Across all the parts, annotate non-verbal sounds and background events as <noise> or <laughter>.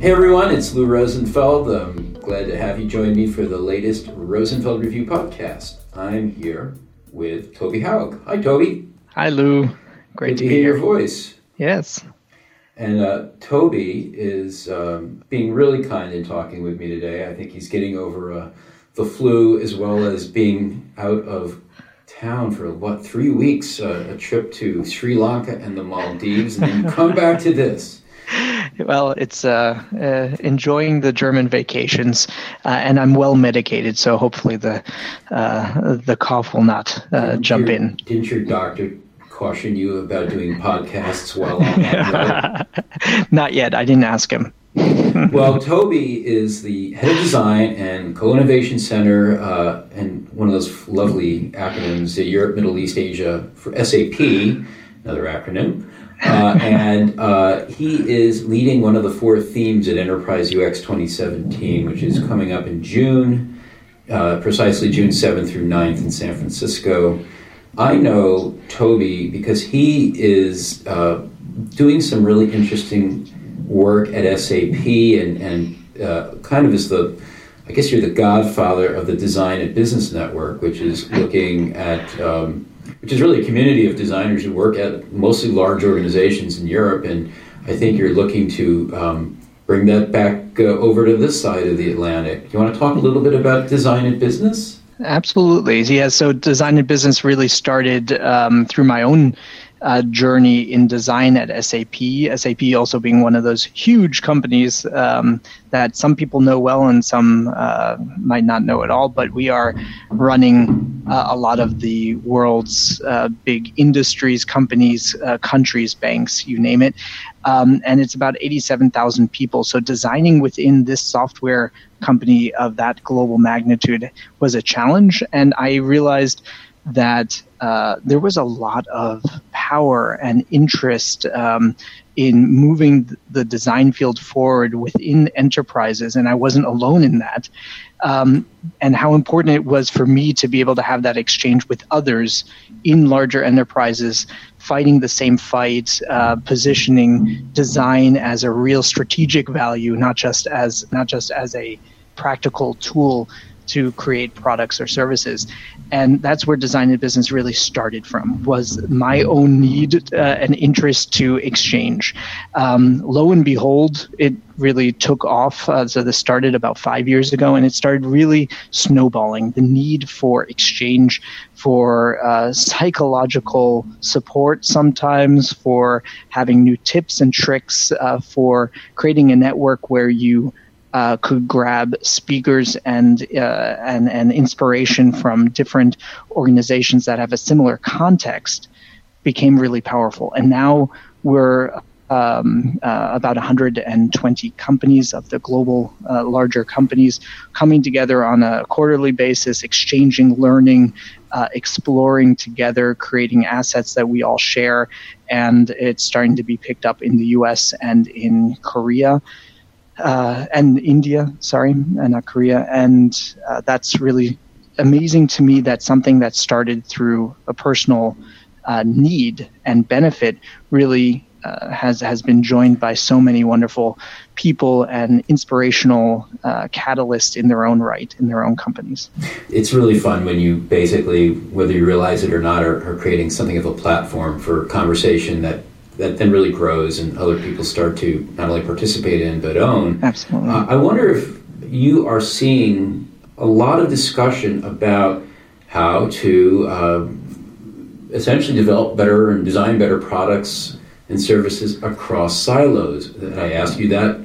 Hey everyone, it's Lou Rosenfeld. I'm glad to have you join me for the latest Rosenfeld Review podcast. I'm here with Toby Haug. Hi, Toby. Hi, Lou. Great Good to, hear your voice. Yes. And uh, Toby is um, being really kind in talking with me today. I think he's getting over uh, the flu as well as being out of town for what three weeks, uh, a trip to Sri Lanka and the Maldives, and then you come <laughs> back to this. Well, it's uh, uh, enjoying the German vacations, uh, and I'm well medicated, so hopefully the uh, the cough will not uh, jump your, in. Didn't your doctor caution you about doing podcasts while on <laughs> Not yet. I didn't ask him. <laughs> well, Toby is the head of design and co-innovation center, uh, and one of those lovely acronyms, Europe, Middle East, Asia for SAP, another acronym. Uh, and uh, he is leading one of the four themes at Enterprise UX 2017, which is coming up in June, uh, precisely June 7th through 9th in San Francisco. I know Toby because he is uh, doing some really interesting work at SAP and, and uh, kind of is the, I guess you're the godfather of the Design and Business Network, which is looking at um, which is really a community of designers who work at mostly large organizations in Europe. And I think you're looking to um, bring that back uh, over to this side of the Atlantic. You want to talk a little bit about design and business? Absolutely. Yeah. So design and business really started um, through my own uh, journey in design at SAP. SAP also being one of those huge companies um, that some people know well and some uh, might not know at all. But we are running uh, a lot of the world's uh, big industries, companies, uh, countries, banks, you name it. Um, and it's about 87,000 people. So designing within this software company of that global magnitude was a challenge. And I realized that uh, there was a lot of power and interest um, in moving the design field forward within enterprises, and I wasn't alone in that. Um, and how important it was for me to be able to have that exchange with others in larger enterprises, fighting the same fight, uh, positioning design as a real strategic value, not just as not just as a practical tool to create products or services. And that's where design and business really started from was my own need uh, and interest to exchange. Um, lo and behold it really took off uh, so this started about five years ago and it started really snowballing. The need for exchange for uh, psychological support sometimes for having new tips and tricks uh, for creating a network where you uh, could grab speakers and uh, and and inspiration from different organizations that have a similar context became really powerful. And now we're um, uh, about 120 companies of the global uh, larger companies coming together on a quarterly basis, exchanging, learning, uh, exploring together, creating assets that we all share. And it's starting to be picked up in the US and in Korea uh, and India, sorry, and not Korea. And uh, that's really amazing to me that something that started through a personal uh, need and benefit really uh, has has been joined by so many wonderful people and inspirational uh, catalysts in their own right in their own companies. It's really fun when you basically, whether you realize it or not, are, are creating something of a platform for conversation that that then really grows and other people start to not only participate in but own. Absolutely. Uh, I wonder if you are seeing a lot of discussion about how to uh, essentially develop better and design better products and services across silos. And I ask you that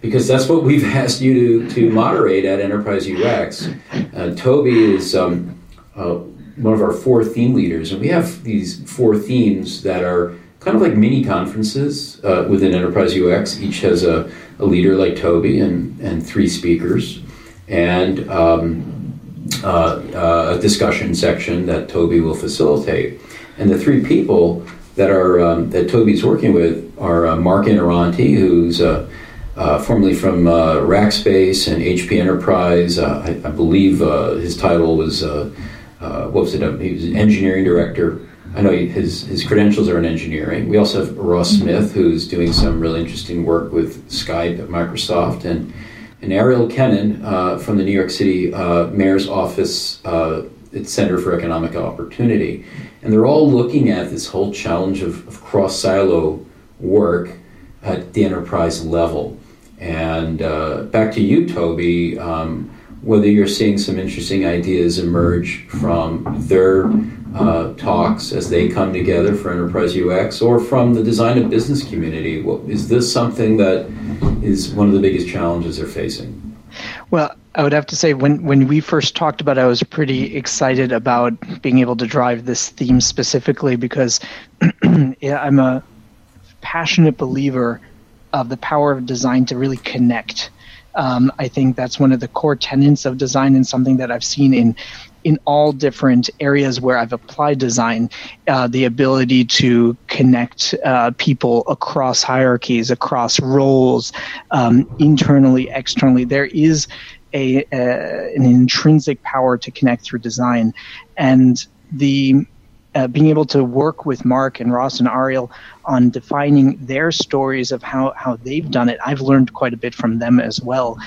because that's what we've <laughs> asked you to, to moderate at Enterprise UX. Uh, Toby is um, uh, one of our four theme leaders, and we have these four themes that are kind of like mini conferences uh, within Enterprise UX. Each has a, a leader like Toby and, and three speakers, and um, uh, uh, a discussion section that Toby will facilitate. And the three people that are um, that Toby's working with are uh, Mark Interrante, who's uh, uh, formerly from Rackspace and HP Enterprise. I, I, believe his title was what was it? he was an engineering director I know his his credentials are in engineering. We also have Ross mm-hmm. Smith, who's doing some really interesting work with Skype at Microsoft, and and Ariel Kennan uh, from the New York City uh, Mayor's Office, uh, its Center for Economic Opportunity, and they're all looking at this whole challenge of, of cross silo work at the enterprise level. And uh, back to you, Toby. Um, whether you're seeing some interesting ideas emerge from their uh, talks as they come together for enterprise UX or from the design and business community. What, is this something that is one of the biggest challenges they're facing? Well, I would have to say when when we first talked about it, I was pretty excited about being able to drive this theme specifically because <clears throat> I'm a passionate believer of the power of design to really connect. Um, I think that's one of the core tenets of design and something that I've seen in in all different areas where I've applied design, uh, the ability to connect uh, people across hierarchies, across roles, um, internally, externally. There is a, a, an intrinsic power to connect through design, and the uh, being able to work with Mark and Ross and Ariel on defining their stories of how, how they've done it, I've learned quite a bit from them as well.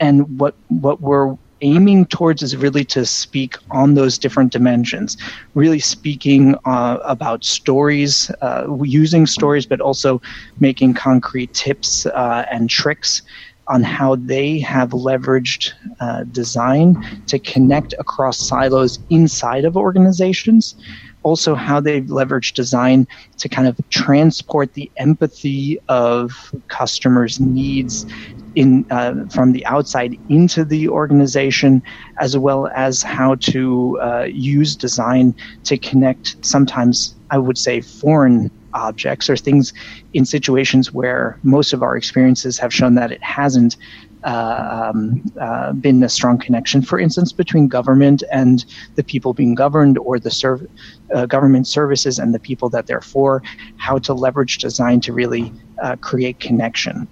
And what what we're aiming towards is really to speak on those different dimensions, really speaking uh, about stories, uh, using stories, but also making concrete tips uh, and tricks on how they have leveraged uh, design to connect across silos inside of organizations also how they've leveraged design to kind of transport the empathy of customers' needs in uh, from the outside into the organization, as well as how to uh, use design to connect. Sometimes I would say foreign objects or things in situations where most of our experiences have shown that it hasn't uh, um, uh, been a strong connection, for instance, between government and the people being governed, or the serv- uh, government services and the people that they're for, how to leverage design to really uh, create connection.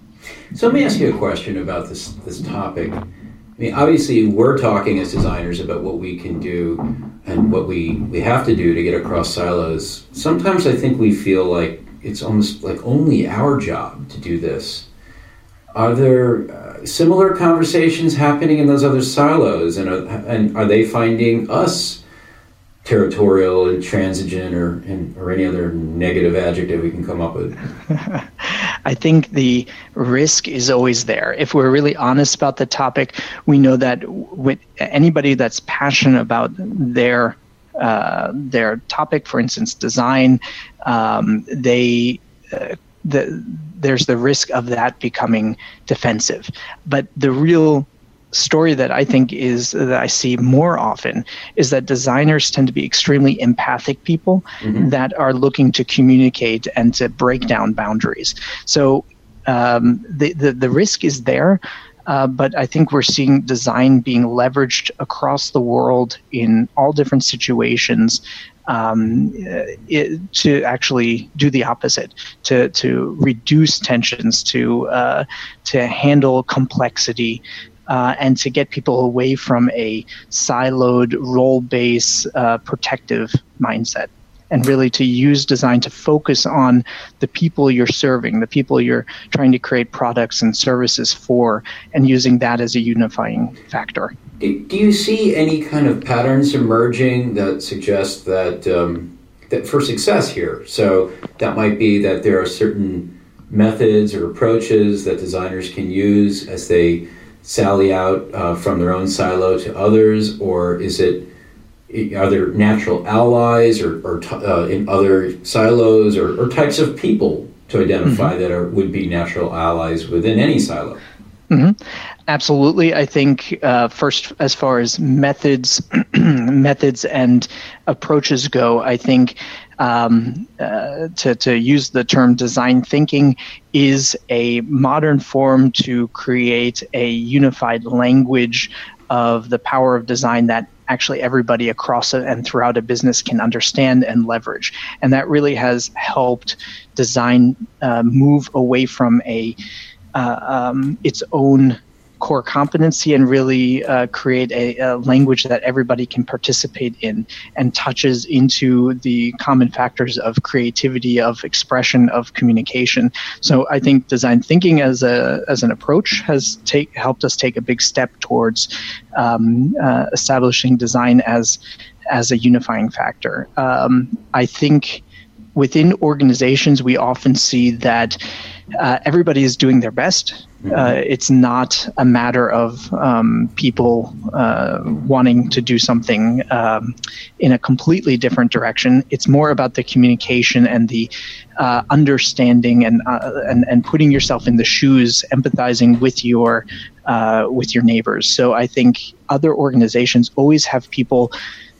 So let me ask you a question about this this topic. I mean, obviously, we're talking as designers about what we can do and what we, we have to do to get across silos. Sometimes I think we feel like it's almost like only our job to do this. Are there uh, similar conversations happening in those other silos, and are, and are they finding us territorial, intransigent, or or any other negative adjective we can come up with? <laughs> I think the risk is always there. If we're really honest about the topic, we know that with anybody that's passionate about their uh, their topic, for instance, design, um, they uh, the, there's the risk of that becoming defensive. But the real story that I think is that I see more often is that designers tend to be extremely empathic people mm-hmm. that are looking to communicate and to break down boundaries. So um, the, the the risk is there. Uh, but I think we're seeing design being leveraged across the world in all different situations um, it, to actually do the opposite, to to reduce tensions, to uh, to handle complexity, uh, and to get people away from a siloed, role based, uh, protective mindset. And really to use design to focus on the people you're serving, the people you're trying to create products and services for, and using that as a unifying factor. Do you see any kind of patterns emerging that suggest that um, that for success here? So that might be that there are certain methods or approaches that designers can use as they sally out uh, from their own silo to others, or is it are there natural allies or, or uh, in other silos or, or, types of people to identify mm-hmm. that are, would be natural allies within any silo? Mm-hmm. Absolutely, I think uh, first, as far as methods, <clears throat> methods and approaches go, I think um, uh, to, to use the term design thinking is a modern form to create a unified language of the power of design that actually everybody across and throughout a business can understand and leverage. And that really has helped design uh, move away from a uh, um, its own core competency and really uh, create a, a, language that everybody can participate in and touches into the common factors of creativity, of expression, of communication. So I think design thinking as a as an approach has take helped us take a big step towards um, uh, establishing design as as a unifying factor. Um, I think within organizations we often see that uh, everybody is doing their best uh, mm-hmm. it's not a matter of um, people uh, wanting to do something um, in a completely different direction. It's more about the communication and the uh, understanding and, uh, and and putting yourself in the shoes, empathizing with your uh, with your neighbors. So I think other organizations always have people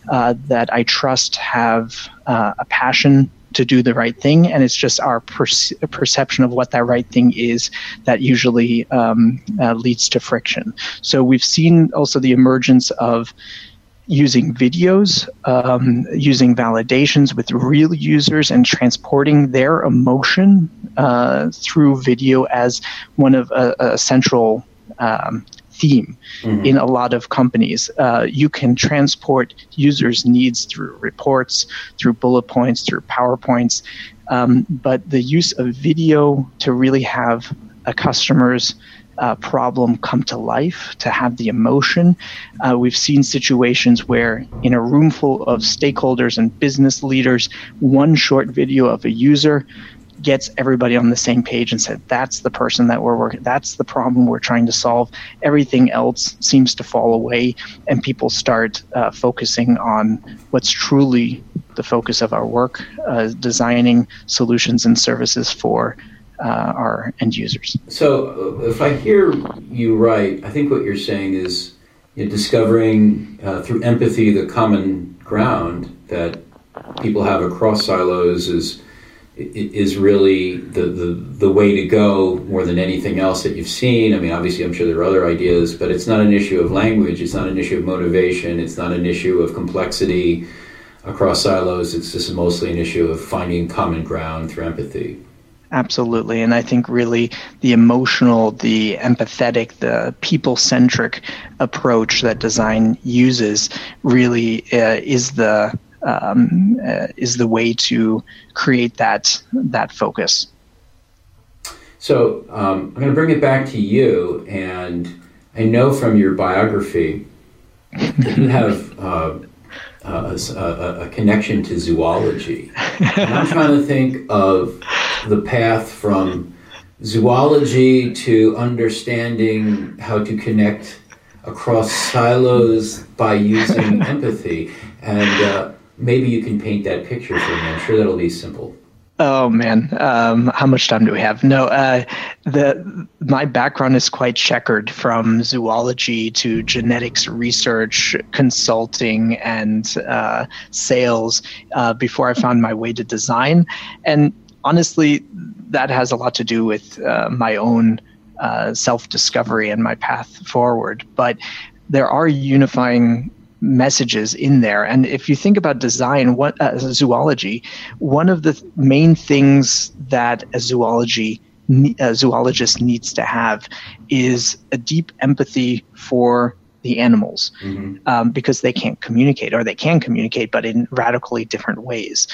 uh, that I trust have a passion to do the right thing, and it's just our perce- perception of what that right thing is that usually um, uh, leads to friction. So we've seen also the emergence of using videos, um, using validations with real users, and transporting their emotion uh, through video as one of a, a central um, theme mm-hmm. in a lot of companies. Uh, you can transport users' needs through reports, through bullet points, through PowerPoints, um, but the use of video to really have a customer's uh, problem come to life, to have the emotion. Uh, we've seen situations where, in a room full of stakeholders and business leaders, one short video of a user gets everybody on the same page and said that's the person that we're working that's the problem we're trying to solve. Everything else seems to fall away and people start uh, focusing on what's truly the focus of our work uh, designing solutions and services for uh, our end users. So uh, if i hear you right i think what you're saying is you discovering uh, through empathy the common ground that people have across silos is is really the, the, the way to go more than anything else that you've seen. I mean, obviously, I'm sure there are other ideas, but it's not an issue of language, it's not an issue of motivation, it's not an issue of complexity across silos. It's just mostly an issue of finding common ground through empathy. Absolutely. And I think really the emotional, the empathetic, the people centric approach that design uses really uh, is the um, uh, is the way to create that that focus. So um, I'm going to bring it back to you, and I know from your biography that you have uh, a, a, a, connection to zoology. And I'm trying to think of the path from zoology to understanding how to connect across silos by using empathy. And uh, maybe you can paint that picture for me. I'm sure that'll be simple. Oh man, um, how much time do we have? No, uh, the my background is quite checkered from zoology to genetics research, consulting, and uh, sales uh, before I found my way to design. And honestly, that has a lot to do with uh, my own uh, self discovery and my path forward. But there are unifying messages in there. And if you think about design, what uh, zoology, one of the th- main things that a zoology a zoologist needs to have is a deep empathy for the animals mm-hmm. um, because they can't communicate or they can communicate but in radically different ways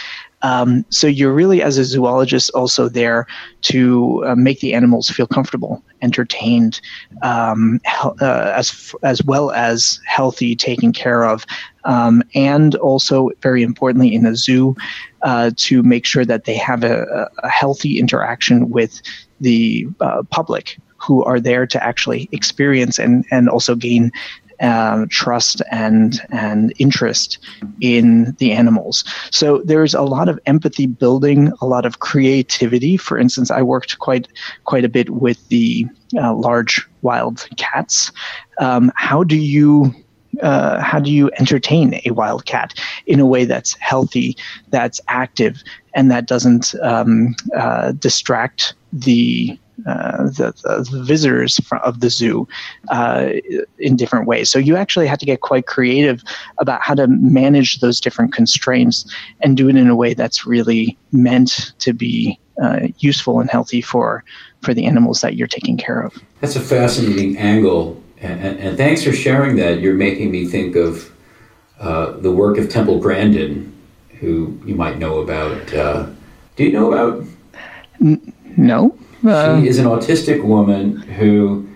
um, so you're really, as a zoologist, also there to uh, make the animals feel comfortable, entertained, um, uh, as as well as healthy, taken care of, um, and also very importantly in a zoo uh, to make sure that they have a, a healthy interaction with the uh, public who are there to actually experience and, and also gain um, trust and and interest in the animals. So there's a lot of empathy building, a lot of creativity. For instance, I worked quite quite a bit with the uh, large wild cats. Um, how do you uh, how do you entertain a wild cat in a way that's healthy, that's active, and that doesn't um, uh, distract the uh, the, the, visitors of the zoo uh, in different ways. So you actually have to get quite creative about how to manage those different constraints and do it in a way that's really meant to be uh, useful and healthy for for the animals that you're taking care of. That's a fascinating angle, and, and, and thanks for sharing that. You're making me think of uh, the work of Temple Grandin, who you might know about. Uh, do you know about? N- no. Uh, she is an autistic woman who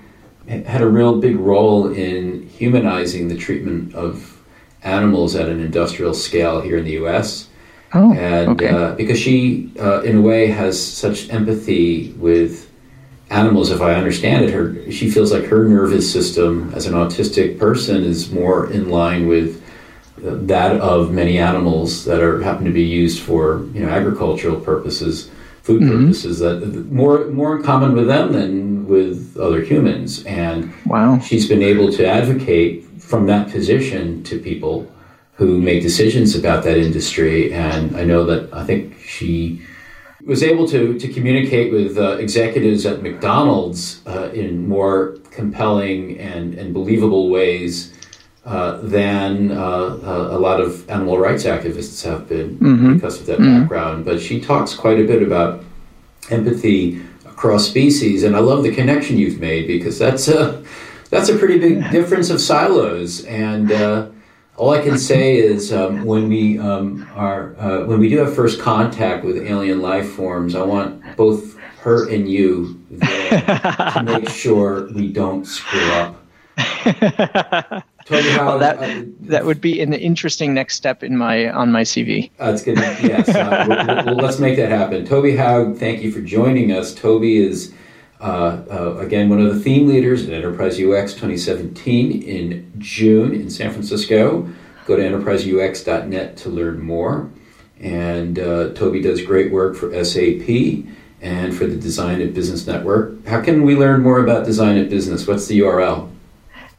had a real big role in humanizing the treatment of animals at an industrial scale here in the U.S. Oh, and okay. uh, because she, uh, in a way, has such empathy with animals. If I understand it, her she feels like her nervous system, as an autistic person, is more in line with that of many animals that are happen to be used for you know agricultural purposes, food Mhm. purposes. That more more in common with them than with other humans, and Wow. she's been able to advocate from that position to people who make decisions about that industry. And I know that I think she was able to, to communicate with uh, executives at McDonald's uh, in more compelling and, and believable ways uh, than uh, a lot of animal rights activists have been Mhm. because of that Mhm. background. But she talks quite a bit about empathy across species, and I love the connection you've made because that's a that's a pretty big difference of silos. And uh, all I can say is um, when we um, are uh, when we do have first contact with alien life forms, I want both her and you there to make <laughs> sure we don't screw up. <laughs> Toby, how, well, that uh, that would be an interesting next step in my on my CV. That's good. Yes, uh, well, well, let's make that happen. Toby Haug, thank you for joining us. Toby is, uh, uh, again, one of the theme leaders at Enterprise UX 2017 in June in San Francisco. Go to enterpriseux.net to learn more. And uh, Toby does great work for SAP and for the Design at Business Network. How can we learn more about Design at Business? What's the URL?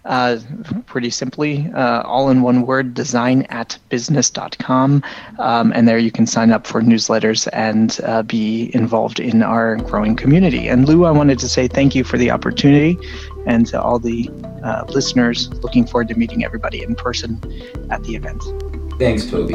Uh, pretty simply, uh, all in one word, design at business.com. Um, and there you can sign up for newsletters and uh, be involved in our growing community. And Lou, I wanted to say thank you for the opportunity and to all the uh, listeners. Looking forward to meeting everybody in person at the event. Thanks, Toby.